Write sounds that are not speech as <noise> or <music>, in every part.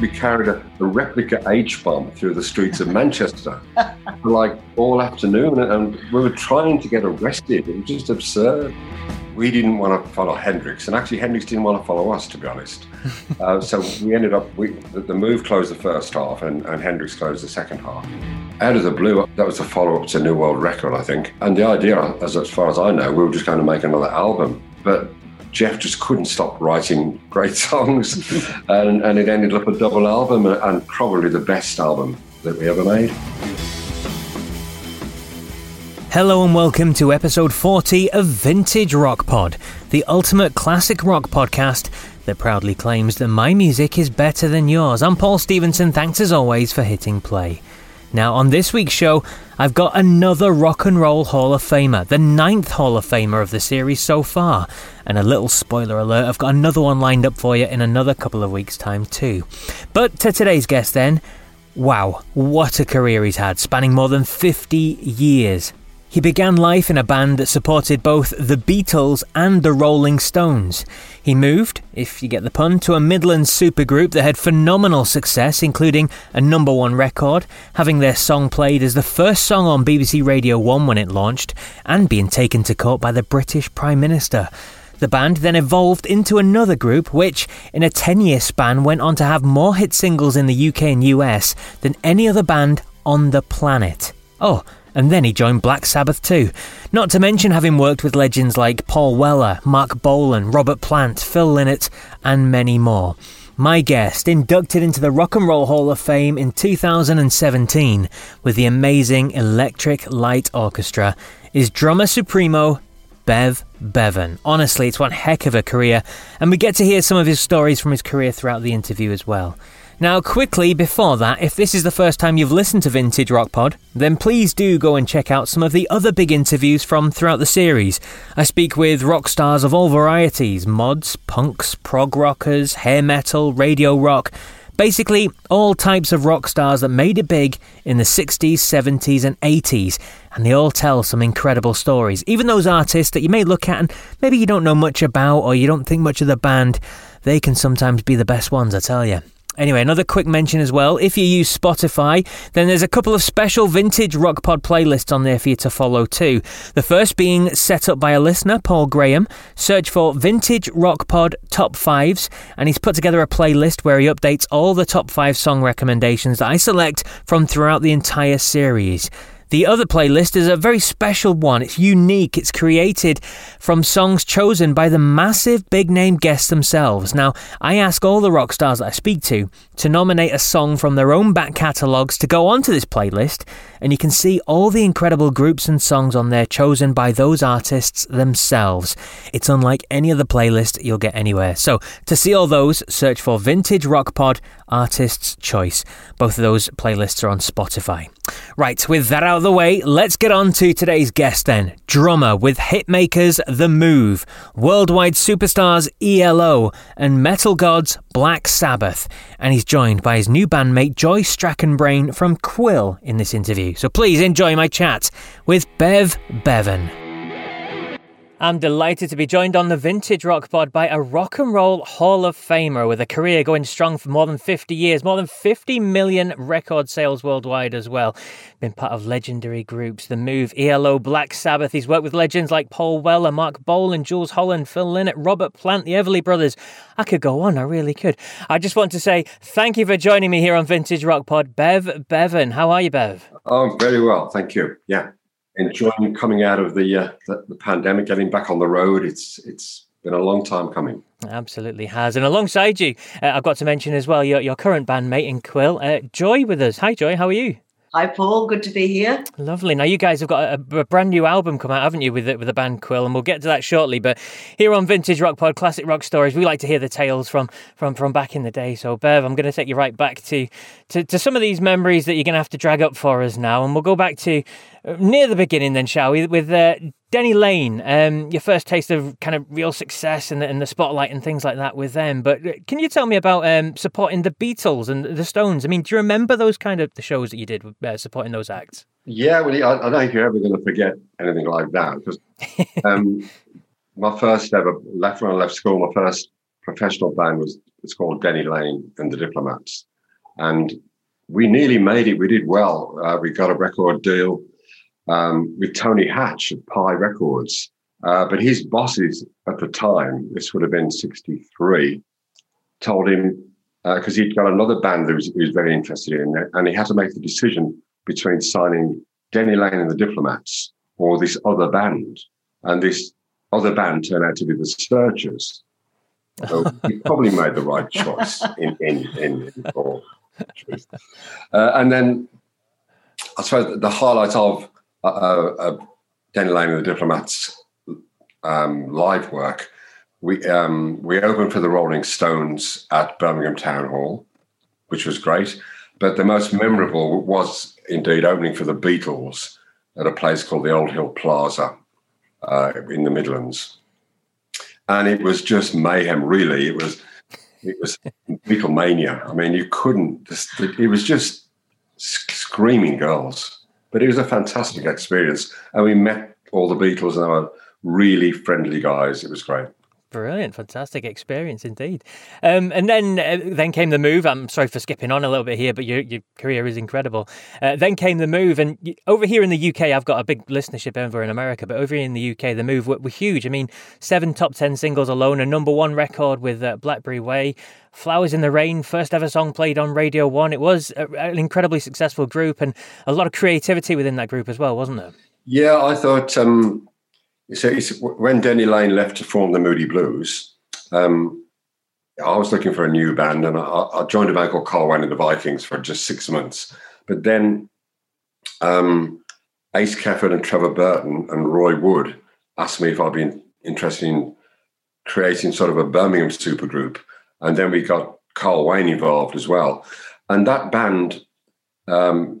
we carried a, a replica H bomb through the streets of Manchester <laughs> for like all afternoon, and we were trying to get arrested. It was just absurd. We didn't want to follow Hendrix, and actually Hendrix didn't want to follow us, to be honest. <laughs> Uh, so we ended up, we, the, move closed the first half, and, and Hendrix closed the second half. Out of the blue, that was a follow-up to New World Record, I think. And the idea, as, as far as I know, we were just going to make another album. But Jeff just couldn't stop writing great <laughs> songs, and, and it ended up a double album and probably the best album that we ever made. Hello and welcome to episode 40 of Vintage Rock Pod, the ultimate classic rock podcast that proudly claims that my music is better than yours. I'm Paul Stevenson, thanks as always for hitting play. Now, on this week's show, I've got another Rock and Roll Hall of Famer, the ninth Hall of Famer of the series so far. And a little spoiler alert, I've got another one lined up for you in another couple of weeks' time, too. But to today's guest, then, wow, what a career he's had, spanning more than 50 years. He began life in a band that supported both the Beatles and the Rolling Stones. He moved, if you get the pun, to a Midlands supergroup that had phenomenal success, including a number one record, having their song played as the first song on BBC Radio 1 when it launched, and being taken to court by the British Prime Minister. The band then evolved into another group, which, in a 10 year span, went on to have more hit singles in the UK and US than any other band on the planet. Oh, and then he joined Black Sabbath too. Not to mention having worked with legends like Paul Weller, Marc Bolan, Robert Plant, Phil Lynott, and many more. My guest, inducted into the Rock and Roll Hall of Fame in 2017 with the amazing Electric Light Orchestra, is drummer supremo Bev Bevan. Honestly, it's one heck of a career, and we get to hear some of his stories from his career throughout the interview as well. Now, quickly before that, if this is the first time you've listened to Vintage Rock Pod, then please do go and check out some of the other big interviews from throughout the series. I speak with rock stars of all varieties mods, punks, prog rockers, hair metal, radio rock. Basically, all types of rock stars that made it big in the 60s, 70s, and 80s, and they all tell some incredible stories. Even those artists that you may look at and maybe you don't know much about or you don't think much of the band, they can sometimes be the best ones, I tell you. Anyway, another quick mention as well. If you use Spotify, then there's a couple of special vintage rock pod playlists on there for you to follow too. The first being set up by a listener, Paul Graham. Search for Vintage Rock Pod Top 5s, and he's put together a playlist where he updates all the top 5 song recommendations that I select from throughout the entire series. The other playlist is a very special one. It's unique. It's created from songs chosen by the massive big name guests themselves. Now, I ask all the rock stars that I speak to to nominate a song from their own back catalogues to go onto this playlist, and you can see all the incredible groups and songs on there chosen by those artists themselves. It's unlike any other playlist you'll get anywhere. So, to see all those, search for Vintage Rock Pod Artist's Choice. Both of those playlists are on Spotify. Right, with that out of the way, let's get on to today's guest then. Drummer with hitmakers The Move, worldwide superstars ELO, and metal gods Black Sabbath. And he's joined by his new bandmate Joy Strachan-Brain from Quill in this interview. So please enjoy my chat with Bev Bevan. I'm delighted to be joined on the Vintage Rock Pod by a rock and roll Hall of Famer with a career going strong for more than 50 years, more than 50 million record sales worldwide as well. Been part of legendary groups The Move, ELO, Black Sabbath. He's worked with legends like Paul Weller, Marc Bolan, Jools Holland, Phil Lynott, Robert Plant, the Everly Brothers. I could go on, I really could. I just want to say thank you for joining me here on Vintage Rock Pod. Bev Bevan, how are you, Bev? Oh, very well, thank you. Yeah, enjoying coming out of the, uh, the, the pandemic, getting back on the road. It's it's been a long time coming. Absolutely has. And alongside you, uh, I've got to mention as well your your current bandmate in Quill, uh, Joy, with us. Hi, Joy. How are you? Hi, Paul. Good to be here. Lovely. Now you guys have got a, a, brand new album come out, haven't you, with the, with the band Quill, and we'll get to that shortly. But here on Vintage Rock Pod, classic rock stories, we like to hear the tales from from from back in the day. So Bev, I'm going to take you right back to, to to some of these memories that you're going to have to drag up for us now, and we'll go back to uh, near the beginning then, shall we? With uh, Denny Laine, um, your first taste of kind of real success and the, and the spotlight and things like that with them. But uh, can you tell me about um, supporting the Beatles and the Stones? I mean, do you remember those kind of the shows that you did uh, supporting those acts? Yeah, well, I, I, don't think you're ever going to forget anything like that because um, <laughs> my first ever left when I left school, my first professional band was it's called Denny Laine and the Diplomats, and we nearly made it. We did well. Uh, we got a record deal um, with Tony Hatch at Pye Records. Uh, but his bosses at the time, this would have been 63, told him, because uh, he'd got another band that was, he was very interested in, and he had to make the decision between signing Denny Laine and the Diplomats or this other band. And this other band turned out to be the Searchers. So he <laughs> probably made the right choice in, in, in, in all truth. Uh, and then I suppose the highlight of uh, uh, Denny Laine and the Diplomats um, live work, we um, we opened for the Rolling Stones at Birmingham Town Hall, which was great. But the most memorable was indeed opening for the Beatles at a place called the Old Hill Plaza uh, in the Midlands, and it was just mayhem. Really, it was it was Beatlemania. I mean, you couldn't. It was just screaming girls but it was a fantastic experience. And we met all the Beatles and they were really friendly guys. It was great. Brilliant, fantastic experience indeed. Um, and then, uh, then came the move. I'm sorry for skipping on a little bit here, but your, your career is incredible. Uh, then came the move, and over here in the UK, I've got a big listenership over in America, but over here in the UK, the move were, were huge. I mean, seven top ten singles alone, a number one record with uh, Blackberry Way, Flowers in the Rain, first ever song played on Radio One. It was a, an incredibly successful group, and a lot of creativity within that group as well, wasn't there? Yeah, I thought. Um so when Denny Laine left to form the Moody Blues, um, I was looking for a new band, and I, I, joined a band called Carl Wayne and the Vikings for just six months. But then um, Ace Kefford and Trevor Burton and Roy Wood asked me if I'd be interested in creating sort of a Birmingham supergroup, and then we got Carl Wayne involved as well. And that band um,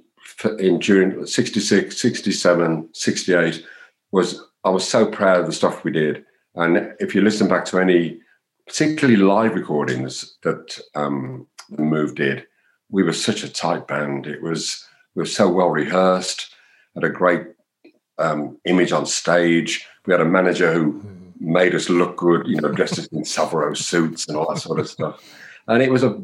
in June 66, 67, 68 was I was so proud of the stuff we did. And if you listen back to any, particularly live recordings that um, the Move did, we were such a tight band. It was we were so well rehearsed, had a great um, image on stage. We had a manager who made us look good, you know, dressed us in Savile suits and all that sort of stuff. And it was a,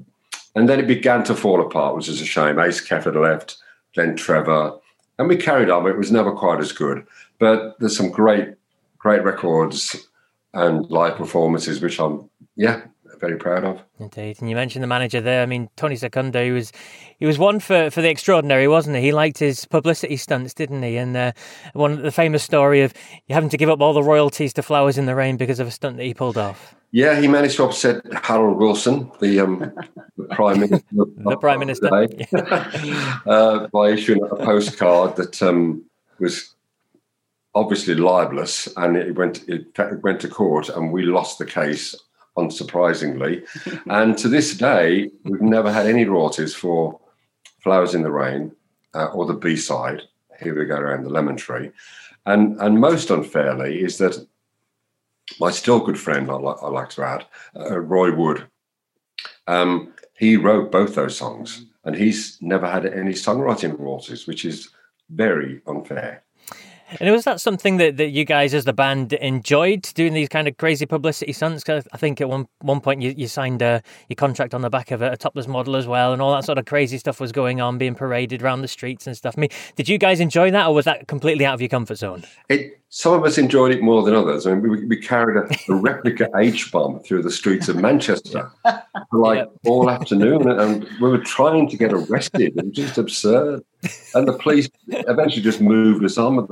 and then it began to fall apart, which is a shame. Ace Kefford left, then Trevor, and we carried on, it was never quite as good. But there's some great, great records and live performances, which I'm, yeah, very proud of. Indeed, and you mentioned the manager there. I mean, Tony Secunda, he was he was one for, for the extraordinary, wasn't he? He liked his publicity stunts, didn't he? And uh, one the famous story of you having to give up all the royalties to Flowers in the Rain because of a stunt that he pulled off. Yeah, he managed to upset Harold Wilson, the, um, the prime minister. <laughs> the prime minister <laughs> uh, by issuing a postcard that um, was obviously libelous, and it went it went to court, and we lost the case, unsurprisingly. <laughs> and to this day, we've never had any royalties for "Flowers in the Rain" uh, or the B side. Here we go around the lemon tree, and and most unfairly is that my still good friend, I, li- I like to add, uh, Roy Wood. Um, he wrote both those songs, and he's never had any songwriting royalties, which is very unfair. And was that something that, that you guys as the band enjoyed doing these kind of crazy publicity stunts? Cause I think at one one point you, you signed a, your contract on the back of a, a, topless model as well, and all that sort of crazy stuff was going on, being paraded around the streets and stuff. I mean, did you guys enjoy that, or was that completely out of your comfort zone? It, some of us enjoyed it more than others. I mean, we, we carried a, a replica <laughs> H bomb through the streets of Manchester for like yep. all afternoon, and we were trying to get arrested. It was just absurd. And the police eventually just moved us on.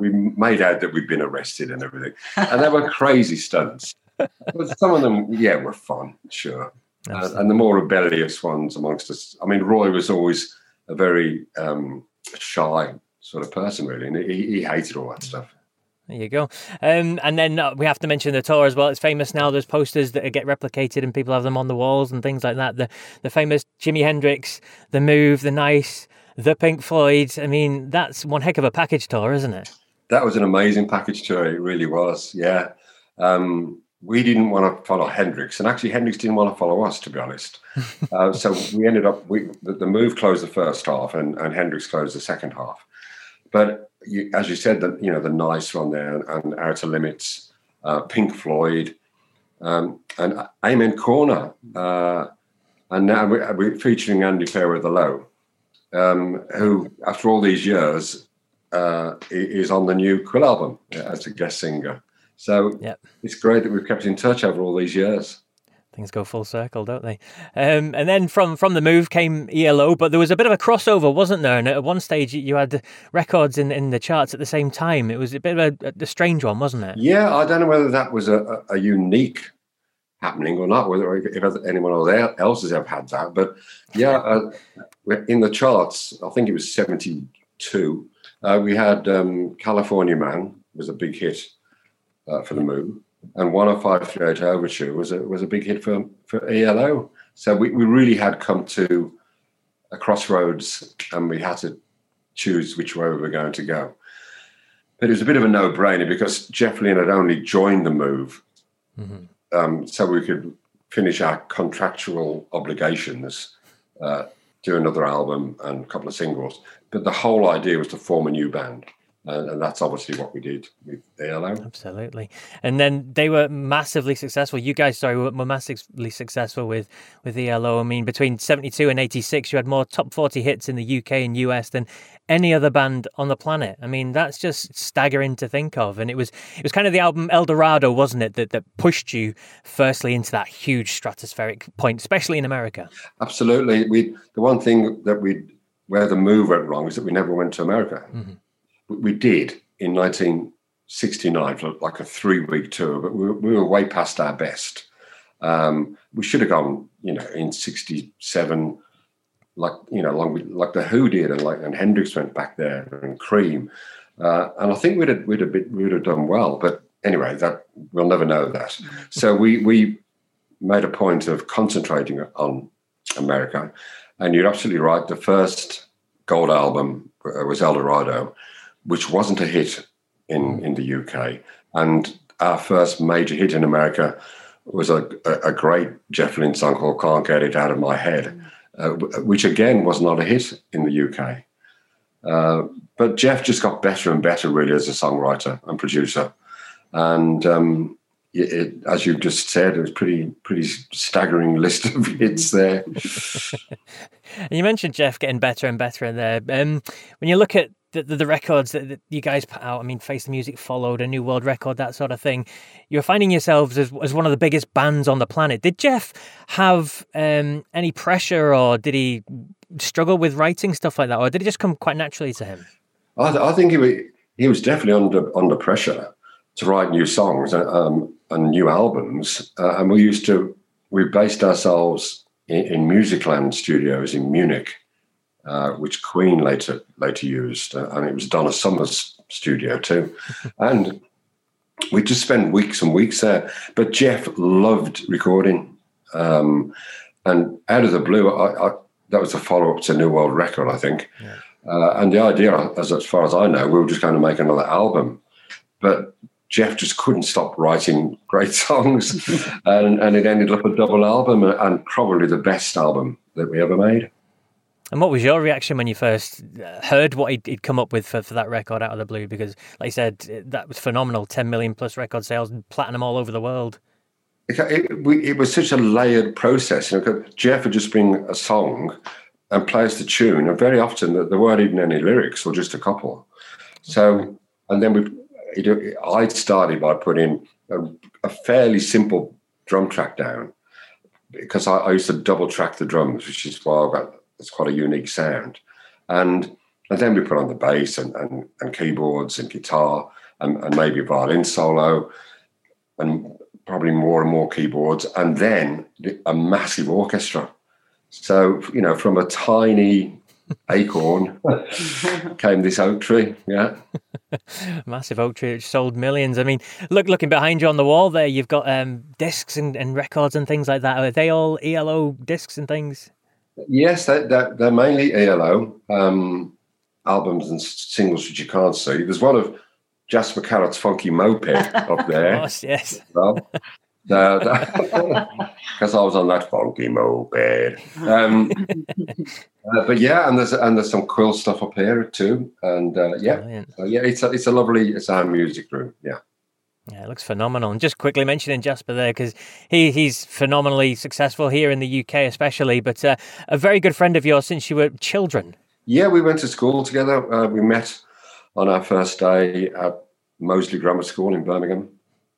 We made out that we'd been arrested and everything. And they were crazy stunts. But some of them, yeah, were fun, sure. And the more rebellious ones amongst us. I mean, Roy was always a very um, shy sort of person, really, and he, he hated all that stuff. There you go. Um, and then uh, we have to mention the tour as well. It's famous now. There's posters that get replicated and people have them on the walls and things like that. The the famous Jimi Hendrix, The Move, The Nice, The Pink Floyd. I mean, that's one heck of a package tour, isn't it? That was an amazing package tour. It really was. Yeah. Um, we didn't want to follow Hendrix, and actually Hendrix didn't want to follow us, to be honest. <laughs> uh, so we ended up we the, the, move closed the first half, and, and Hendrix closed the second half. But you, as you said, that you know the nice one there and Outer Limits, uh, Pink Floyd, um, and Amen Corner, uh, and now we're, we're, featuring Andy Fairweather Low, um, who after all these years uh, is on the new Quill album as a guest singer. So yep. it's great that we've kept in touch over all these years. Things go full circle, don't they? Um, and then from from the move came ELO, but there was a bit of a crossover, wasn't there? And at one stage, you had records in, in the charts at the same time. It was a bit of a, a strange one, wasn't it? Yeah, I don't know whether that was a, a unique happening or not, whether if anyone else has ever had that. But yeah, <laughs> uh, in the charts, I think it was 72, uh, we had um, California Man was a big hit uh, for the move and one 10538 Overture was a, was a big hit for, for ELO. So we, we really had come to a crossroads and we had to choose which way we were going to go. But it was a bit of a no brainer because Jeff Lynne had only joined the move. Mm-hmm. Um, so we could finish our contractual obligations, uh, do another album and a couple of singles. But the whole idea was to form a new band and, and, that's obviously what we did with ELO. Absolutely, and then they were massively successful. You guys, sorry, were massively successful with with ELO. I mean, between seventy two and eighty six, you had more top forty hits in the UK and US than any other band on the planet. I mean, that's just staggering to think of. And it was it was kind of the album El Dorado, wasn't it, that that pushed you firstly into that huge stratospheric point, especially in America. Absolutely. We the one thing that we where the move went wrong is that we never went to America. Mm-hmm we did in 1969 for like a three week tour, but we were, we were, way past our best. Um, we should have gone, you know, in '67, like you know, along with, like the Who did, and like and Hendrix went back there, and Cream, uh, and I think we'd have, we'd have been, we'd have done well. But anyway, that we'll never know that. So we we made a point of concentrating on America, and you're absolutely right. The first gold album was El Dorado which wasn't a hit in, in the UK. And our first major hit in America was a, a, great Jeff Lynne song called Can't Get It Out of My Head, uh, which again was not a hit in the UK. Uh, but Jeff just got better and better, really, as a songwriter and producer. And um, it, it, as you just said, it was pretty pretty staggering <laughs> list of hits there. <laughs> you mentioned Jeff getting better and better in there. Um, when you look at the, the, the records that, that, you guys put out, I mean, Face the Music followed, a new world record, that sort of thing. You're finding yourselves as, as one of the biggest bands on the planet. Did Jeff have um, any pressure or did he struggle with writing stuff like that? Or did it just come quite naturally to him? I, th- I think he was, he was definitely under, under pressure to write new songs uh, um, and new albums. Uh, and we used to, we based ourselves in, in Musicland studios in Munich uh, which Queen later later used, uh, and it was Donna Summer's studio too. <laughs> and we just spent weeks and weeks there. But Jeff loved recording, um, and out of the blue, I, I, that was a follow up to New World Record, I think. Yeah. Uh, and the idea, as, as far as I know, we were just going to make another album, but Jeff just couldn't stop writing great <laughs> songs, <laughs> and, and it ended up a double album and probably the best album that we ever made. And what was your reaction when you first uh, heard what he'd, he'd come up with for, for that record out of the blue? Because, like I said, that was phenomenal 10 million plus record sales, platinum all over the world. It, it, it was such a layered process. You know, Jeff would just bring a song and play us the tune, and very often there weren't even any lyrics or just a couple. So, and then we, I'd started by putting a, a fairly simple drum track down because I, I, used to double track the drums, which is why I've got it's quite a unique sound. And and then we put on the bass and, and, and keyboards and guitar and, and maybe a violin solo and probably more and more keyboards and then a massive orchestra. So, you know, from a tiny <laughs> acorn came this oak tree. Yeah. <laughs> Massive oak tree which sold millions. I mean, look looking behind you on the wall there, you've got um, discs and, and records and things like that. Are they all ELO discs and things? Yes, they're, they're, they're mainly ELO um, albums and singles which you can't see. There's one of Jasper Carrott's Funky Moped <laughs> up there. course, yes. Well, because <laughs> I was on that funky moped. Um, <laughs> uh, but yeah, and there's and there's some cool stuff up here too, and uh, yeah, so yeah, it's a, it's a lovely it's our music room. Yeah. Yeah, it looks phenomenal. And just quickly mentioning Jasper there because he he's phenomenally successful here in the UK, especially, but uh, a very good friend of yours since you were children. Yeah, we went to school together. Uh, we met on our first day at Moseley Grammar School in Birmingham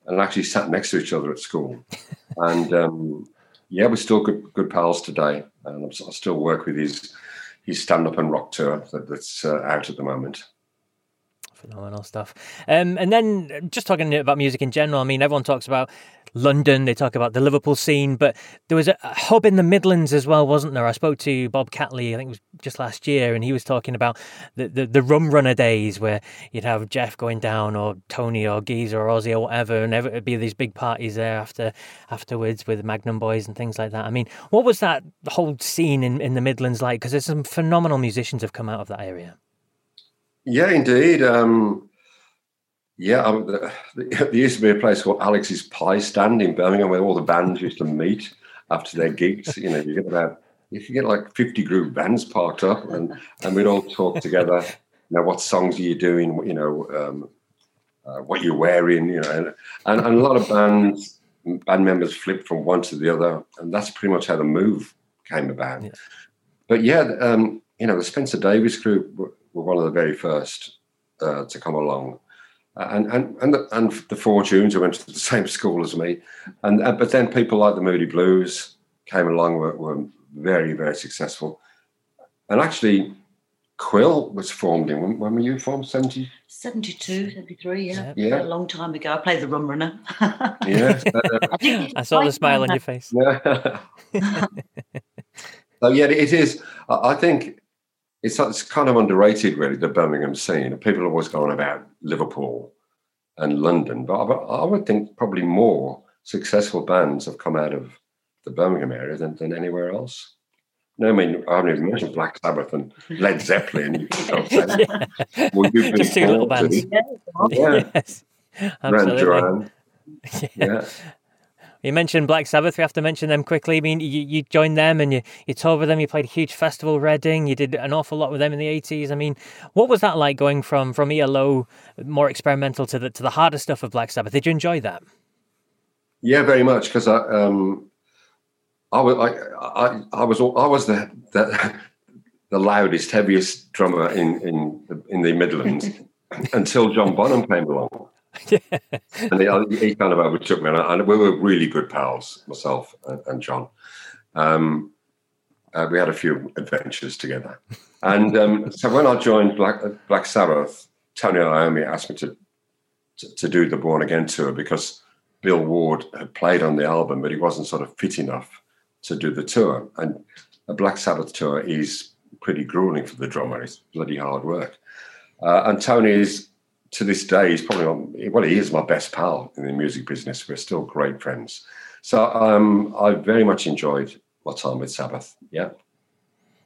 and actually sat next to each other at school. <laughs> and um, yeah, we're still good good pals today. And I still work with his his stand up and rock tour that, that's uh, out at the moment. Phenomenal stuff. Um, and then just talking about music in general, I mean, everyone talks about London, they talk about the Liverpool scene, but there was a, hub in the Midlands as well, wasn't there? I spoke to Bob Catley, I think it was just last year, and he was talking about the, the, the rum runner days where you'd have Jeff going down, or Tony, or Geezer, or Ozzy, or whatever, and it'd be these big parties there after afterwards with Magnum Boys and things like that. I mean, what was that whole scene in, in the Midlands like? Because there's some phenomenal musicians have come out of that area. Yeah, indeed. Um, yeah, um, there used to be a place called Alex's Pie Stand in Birmingham where all the bands used to meet after their gigs. You know, you get about you could get like fifty group bands parked up, and and we'd all talk together. You know, what songs are you doing? You know, um, uh, what you're wearing. You know, and, and, and a lot of bands band members flipped from one to the other, and that's pretty much how the move came about. Yeah. But yeah, um, you know, the Spencer Davis group were one of the very first uh, to come along. Uh, and and and the, and the Fortunes who went to the <laughs> same school as me, and uh, but then people like the Moody Blues came along were, were very very successful, and actually Quill was formed in when, when were you formed 70? 72, 73, yeah. yeah. A long time ago. I played the rum runner. <laughs> yeah. <laughs> I, I saw the smile on your face. Yeah. so yeah, it is. I think it's, it's kind of underrated, really, the Birmingham scene. People have always gone about Liverpool and London, but I, I would think probably more successful bands have come out of the Birmingham area than, than anywhere else. No, I mean, I haven't even mentioned Black Sabbath and Led Zeppelin. well, <laughs> Just two little bands. Yeah. yeah. <laughs> Yes. Absolutely. Duran. <laughs> yeah. yeah. You mentioned Black Sabbath. We have to mention them quickly. I mean, you, you joined them and you, you toured with them. You played a huge festival, Reading. You did an awful lot with them in the 80s. I mean, what was that like going from, from ELO, more experimental, to the, to the harder stuff of Black Sabbath? Did you enjoy that? Yeah, very much. Because I, um, I, was, I, I, I, was, I was the, the, <laughs> the loudest, heaviest drummer in, in, the, in the Midlands <laughs> until John Bonham came along. <laughs> and he, he, kind of overtook me, and, I, and, we were really good pals, myself and, and John. Um, uh, we had a few adventures together, <laughs> and um, so when I joined Black Black Sabbath, Tony Iommi asked me to, to, to do the Born Again tour because Bill Ward had played on the album, but he wasn't sort of fit enough to do the tour. And a Black Sabbath tour is pretty grueling for the drummer; it's bloody hard work. Uh, and Tony is to this day, he's probably well, he is my best pal in the music business. We're still great friends. So um, I very much enjoyed my time with Sabbath. Yeah.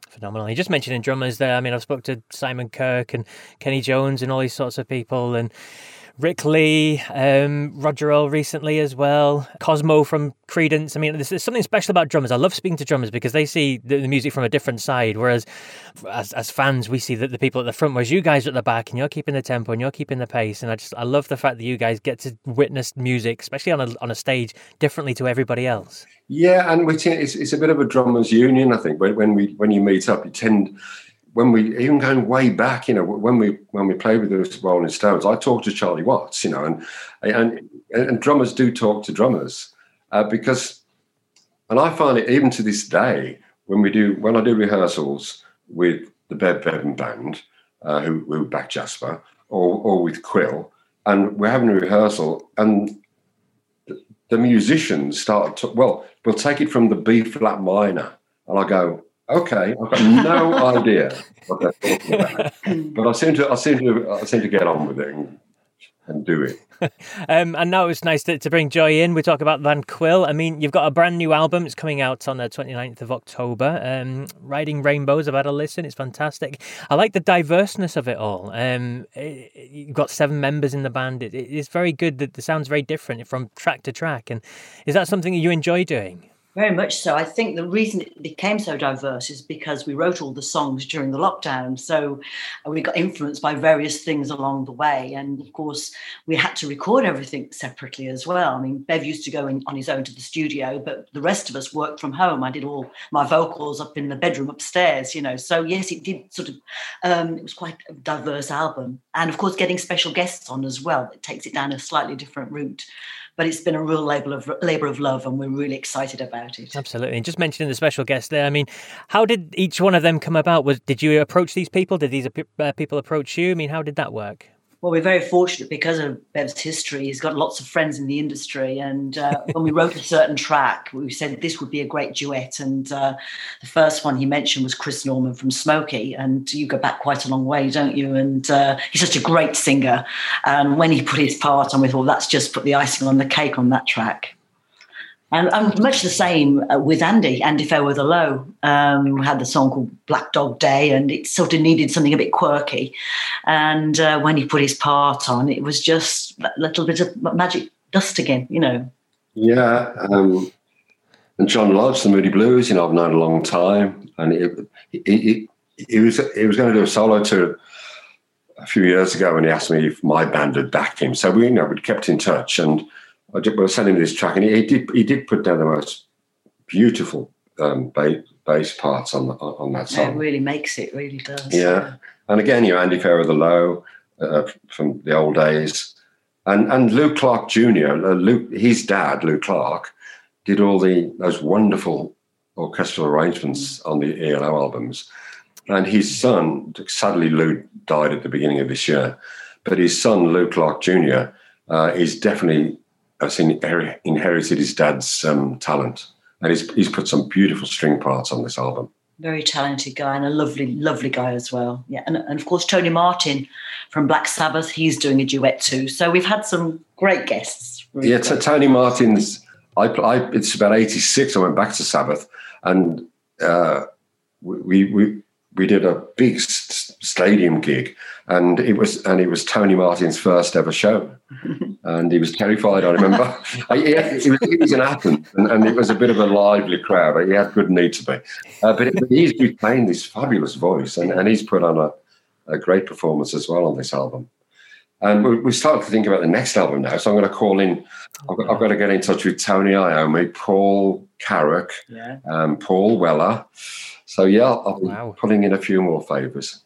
Phenomenal. You just mentioning drummers there. I mean, I've spoke to Simon Kirke and Kenny Jones and all these sorts of people, and Rick Lee, um, Roger Earle recently as well, Cosmo from Creedence. I mean, there's, there's, something special about drummers. I love speaking to drummers because they see the, the music from a different side. Whereas, as, as fans, we see the, the people at the front, whereas you guys are at the back and you're keeping the tempo and you're keeping the pace. And I just I love the fact that you guys get to witness music, especially on a on a stage, differently to everybody else. Yeah, and we t- it's, it's a bit of a drummers' union, I think. When, when we when you meet up, you tend when we even going way back, you know, when we when we played with the Rolling Stones, I talked to Charlie Watts, you know, and and and drummers do talk to drummers uh, because, and I find it even to this day when we do when I do rehearsals with the Bev Bevan band, uh, who who back Jasper, or or with Quill, and we're having a rehearsal, and the, musicians start to well, we'll take it from the B flat minor, and I go, Okay, I've got no idea what they're talking about, <laughs> but I seem to, I seem to, I seem to get on with it and, and do it. <laughs> um, and now it's nice to, to bring Joy in. We talk about Van Quill. I mean, you've got a brand new album. It's coming out on the 29th of October. Um, Riding Rainbows, I've had a listen. It's fantastic. I like the diverseness of it all. Um, it, you've got seven members in the band. It, it's very good. That the sounds very different from track to track. And is that something that you enjoy doing? Very much so. I think the reason it became so diverse is because we wrote all the songs during the lockdown. So uh, we got influenced by various things along the way. And of course, we had to record everything separately as well. I mean, Bev used to go in on his own to the studio, but the rest of us worked from home. I did all my vocals up in the bedroom upstairs, you know. So, yes, it did sort of, um, it was quite a diverse album. And of course, getting special guests on as well, it takes it down a slightly different route but it's been a real labor of labor of love, and we're really excited about it. Absolutely. And just mentioning the special guest there, I mean, how did each one of them come about? Was did you approach these people? Did these uh, people approach you? I mean, how did that work? Well, we're very fortunate because of Bev's history. He's got lots of friends in the industry. And uh, when we wrote a certain track, we said this would be a great duet. And uh, the first one he mentioned was Chris Norman from Smokie. And you go back quite a long way, don't you? And uh, he's such a great singer. And when he put his part on, we thought that's just put the icing on the cake on that track. And, much the same uh, with Andy, Andy Fairweather Low. Um, had the song called Black Dog Day, and it sort of needed something a bit quirky. And uh, when he put his part on, it was just a little bit of magic dust again, you know. Yeah. Um, and John Lodge, the Moody Blues, you know, I've known a long time. And it was, he was going to do a solo tour a few years ago and he asked me if my band had backed him. So we, you know, we kept in touch. And I was sending him this track, and he, did he did put down the most beautiful um, bass, bass parts on the, on that song. It really makes it, really does. Yeah, and again, you know, Andy Fairweather Low uh, from the old days, and and Lou Clark Jr. Uh, Luke, his dad, Lou Clark, did all the those wonderful orchestral arrangements on the ELO albums, and his son, sadly, Lou died at the beginning of this year, but his son, Lou Clark Jr. Uh, is definitely has inherited his dad's um, talent, and he's he's put some beautiful string parts on this album. Very talented guy and a lovely, lovely guy as well. Yeah, and, and of course Tony Martin from Black Sabbath, he's doing a duet too. So we've had some great guests. Really yeah, great. Tony Martin's. I, I it's about eighty six. I went back to Sabbath, and uh, we we we did a big stadium gig, and it was and it was Tony Martin's first ever show, <laughs> and he was terrified. I remember <laughs> he, he, was, he was in Athens, and, and, it was a bit of a lively crowd. But he had good need to be, uh, but, it, he's retained this fabulous voice, and, and he's put on a, a great performance as well on this album. And we, we started to think about the next album now. So I'm going to call in. I've got, I've got to get in touch with Tony Iommi, Paul Carrack, yeah. um, Paul Weller. So yeah, I'll be wow. putting in a few more favours.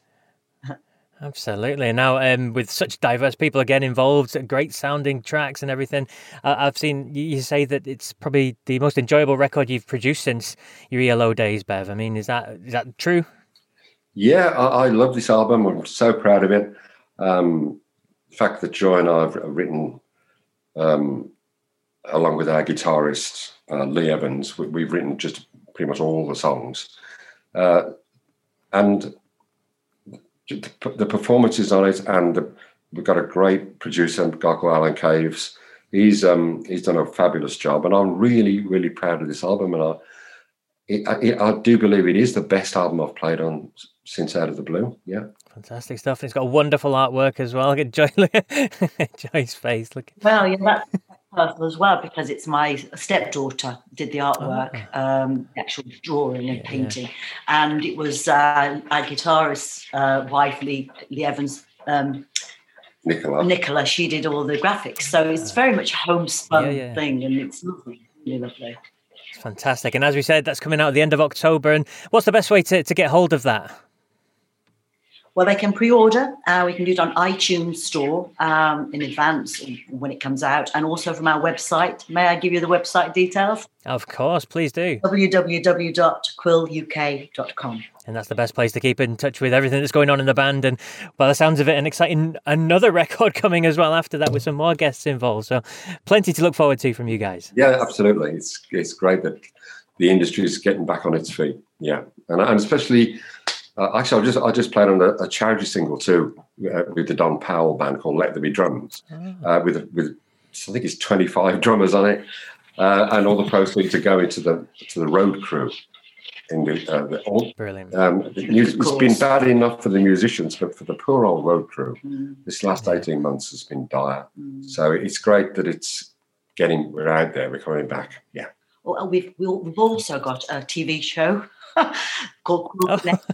Absolutely. Now, um, with such diverse people again involved, great sounding tracks and everything, uh, I've seen you say that it's probably the most enjoyable record you've produced since your ELO days, Bev. I mean, is that is that true? Yeah, I, I love this album. I'm so proud of it. Um, the fact that Joy and I have written, um, along with our guitarist uh, Lee Evans, we, have written just pretty much all the songs, uh, and the performances on it, and the, we've got a great producer, a guy called Alan Caves. He's um, he's done a fabulous job, and I'm really really proud of this album. And I, it, it, I do believe it is the best album I've played on since Out of the Blue. Yeah. Fantastic stuff. It's got wonderful artwork as well. Look at Joy, <laughs> look at Joy's face. Look. Well, yeah, that's personal as well because it's my stepdaughter did the artwork, oh. um, the actual drawing and yeah, painting, yeah. and it was uh, our guitarist's uh, wife, Lee, Lee Evans. Um, Nicola. Nicola, she did all the graphics, so it's very much a homespun yeah, thing, and it's lovely, really lovely. Fantastic. And as we said, that's coming out at the end of October. And what's the best way to, to get hold of that? Well, they can pre-order. Uh, we can do it on iTunes Store um, in advance when it comes out, and also from our website. May I give you the website details? Of course, please do. www.quilluk.com. And that's the best place to keep in touch with everything that's going on in the band. And by the sounds of it, an exciting another <laughs> record coming as well after that with some more guests involved. So plenty to look forward to from you guys. Yeah, absolutely. It's it's great that the industry is getting back on its feet. Yeah, and, and especially uh, actually, I just I just played on a, a charity single too uh, with the Don Powell band called Let There Be Drums, oh. uh, with with I think it's twenty five drummers on it, uh, and all the proceeds are going to the to the road crew. In the, uh, the all, Brilliant. Um, the, it's been bad enough for the musicians, but for the poor old road crew, mm. this last eighteen months has been dire. Mm. So it's great that it's getting we're out there, we're coming back. Yeah. Well, we've we've also got a TV show called oh. that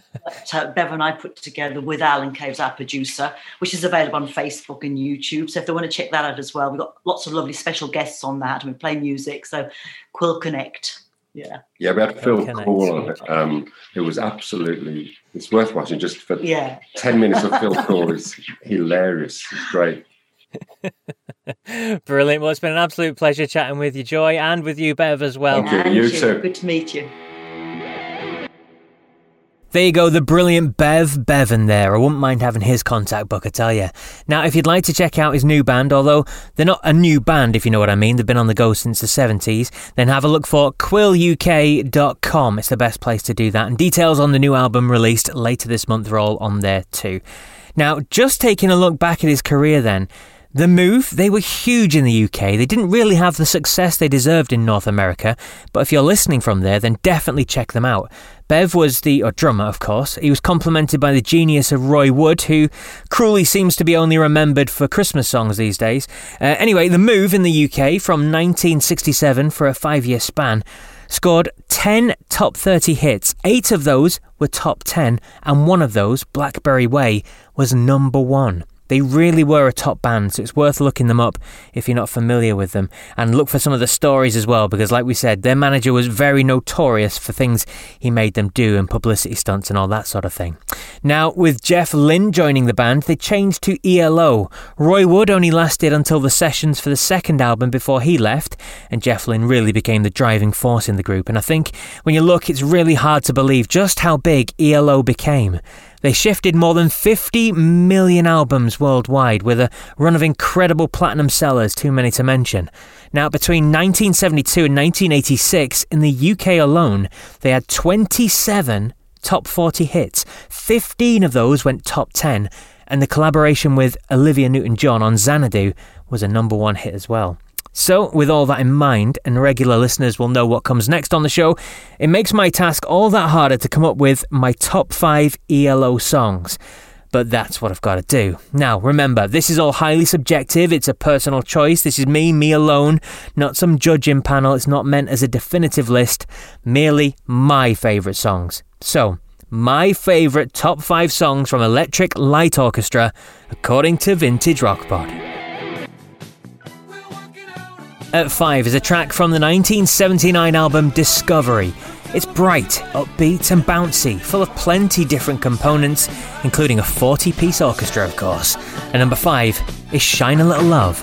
uh, Bev and I put together with Alan Caves, our producer, which is available on Facebook and YouTube. So if they want to check that out as well, we've got lots of lovely special guests on that and we play music. So Quill Connect. Yeah. Yeah, we had Phil Cool on it. Um, it was absolutely, it's worth watching just for yeah. 10 minutes of Phil Cool. It's hilarious. It's great. <laughs> Brilliant. Well, it's been an absolute pleasure chatting with you, Joy, and with you, Bev, as well. Thank you. You too. Good to meet you. There you go, the brilliant Bev Bevan there. I wouldn't mind having his contact book, I tell you. Now, if you'd like to check out his new band, although they're not a new band, if you know what I mean, they've been on the go since the 70s, then have a look for quilluk.com. It's the best place to do that. And details on the new album released later this month are all on there too. Now, just taking a look back at his career then, the Move, they were huge in the UK. They didn't really have the success they deserved in North America, but if you're listening from there, then definitely check them out. Bev was the or drummer, of course. He was complemented by the genius of Roy Wood, who cruelly seems to be only remembered for Christmas songs these days. Uh, anyway, The Move in the UK from 1967 for a five year span scored 10 top 30 hits. Eight of those were top 10, and one of those, Blackberry Way, was number one. They really were a top band, so it's worth looking them up if you're not familiar with them. And look for some of the stories as well, because like we said, their manager was very notorious for things he made them do and publicity stunts and all that sort of thing. Now, with Jeff Lynne joining the band, they changed to ELO. Roy Wood only lasted until the sessions for the second album before he left, and Jeff Lynne really became the driving force in the group. And I think when you look, it's really hard to believe just how big ELO became. They shifted more than 50 million albums worldwide with a run of incredible platinum sellers, too many to mention. Now, between 1972 and 1986, in the UK alone, they had 27 top 40 hits. 15 of those went top 10, and the collaboration with Olivia Newton John on Xanadu was a number one hit as well. So, with all that in mind, and regular listeners will know what comes next on the show, it makes my task all that harder to come up with my top five ELO songs. But that's what I've got to do. Now, remember, this is all highly subjective. It's a personal choice. This is me, me alone, not some judging panel. It's not meant as a definitive list, merely my favourite songs. So, my favourite top five songs from Electric Light Orchestra, according to Vintage Rock Pod. At 5 is a track from the 1979 album Discovery. It's bright, upbeat, and bouncy, full of plenty different components, including a 40 piece orchestra, of course. And number 5 is Shine a Little Love.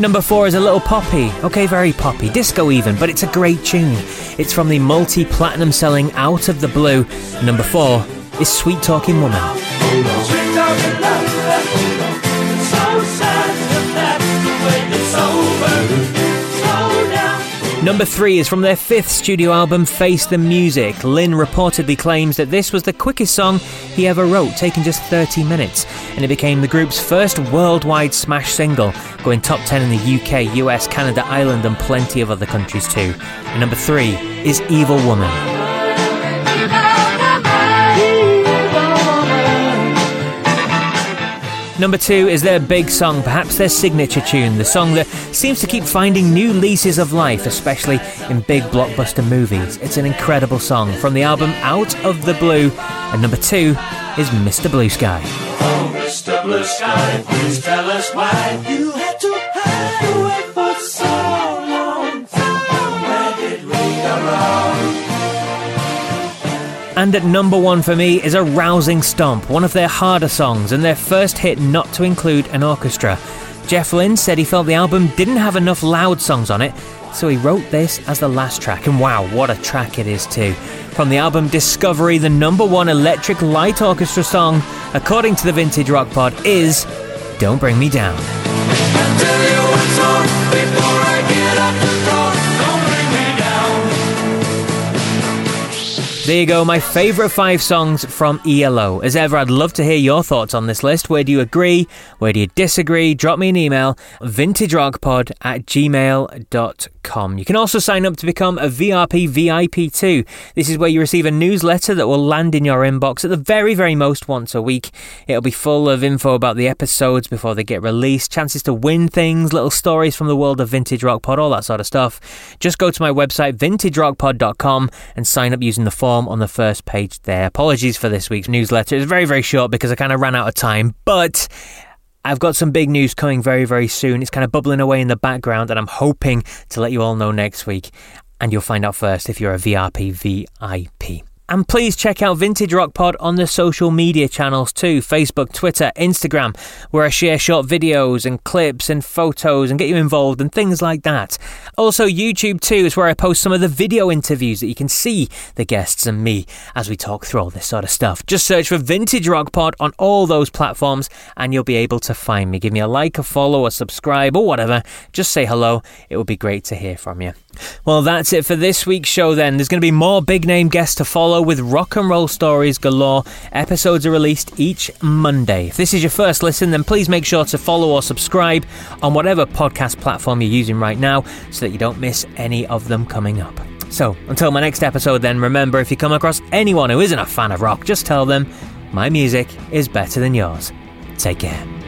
Number four is a little poppy. Okay, very poppy. Disco even, but it's a great tune. It's from the multi platinum selling Out of the Blue. Number four is Sweet Talking Woman. Number three is from their fifth studio album, Face the Music. Lynne reportedly claims that this was the quickest song he ever wrote, taking just 30 minutes, and it became the group's first worldwide smash single, going top 10 in the UK, US, Canada, Ireland, and plenty of other countries too. And number three is Evil Woman. Number two is their big song, perhaps their signature tune, the song that seems to keep finding new leases of life, especially in big blockbuster movies. It's an incredible song from the album Out of the Blue, and number two is Mr. Blue Sky. Oh, Mr. Blue Sky, please tell us why you had to And at number one for me is a rousing stomp, one of their harder songs and their first hit not to include an orchestra. Jeff Lynne said he felt the album didn't have enough loud songs on it, so he wrote this as the last track, and wow, what a track it is too. From the album Discovery, the number one electric light orchestra song, according to the Vintage Rock Pod, is Don't Bring Me Down. There you go, my favourite five songs from ELO. As ever, I'd love to hear your thoughts on this list. Where do you agree? Where do you disagree? Drop me an email, vintagerockpod at gmail.com. You can also sign up to become a VRP VIP too. This is where you receive a newsletter that will land in your inbox at the very, very most once a week. It'll be full of info about the episodes before they get released, chances to win things, little stories from the world of Vintage Rock Pod, all that sort of stuff. Just go to my website, vintagerockpod.com, and sign up using the form form on the first page there. Apologies for this week's newsletter. It's very, very short because I kind of ran out of time, but I've got some big news coming very, very soon. It's kind of bubbling away in the background, and I'm hoping to let you all know next week. And you'll find out first if you're a VRP VIP. And please check out Vintage Rock Pod on the social media channels too Facebook, Twitter, Instagram, where I share short videos and clips and photos and get you involved and things like that. Also, YouTube too is where I post some of the video interviews that you can see the guests and me as we talk through all this sort of stuff. Just search for Vintage Rock Pod on all those platforms and you'll be able to find me. Give me a like, a follow, a subscribe, or whatever. Just say hello. It would be great to hear from you. Well, that's it for this week's show then. There's going to be more big name guests to follow with rock and roll stories galore. Episodes are released each Monday. If this is your first listen, then please make sure to follow or subscribe on whatever podcast platform you're using right now so that you don't miss any of them coming up. So, until my next episode, then remember if you come across anyone who isn't a fan of rock, just tell them my music is better than yours. Take care.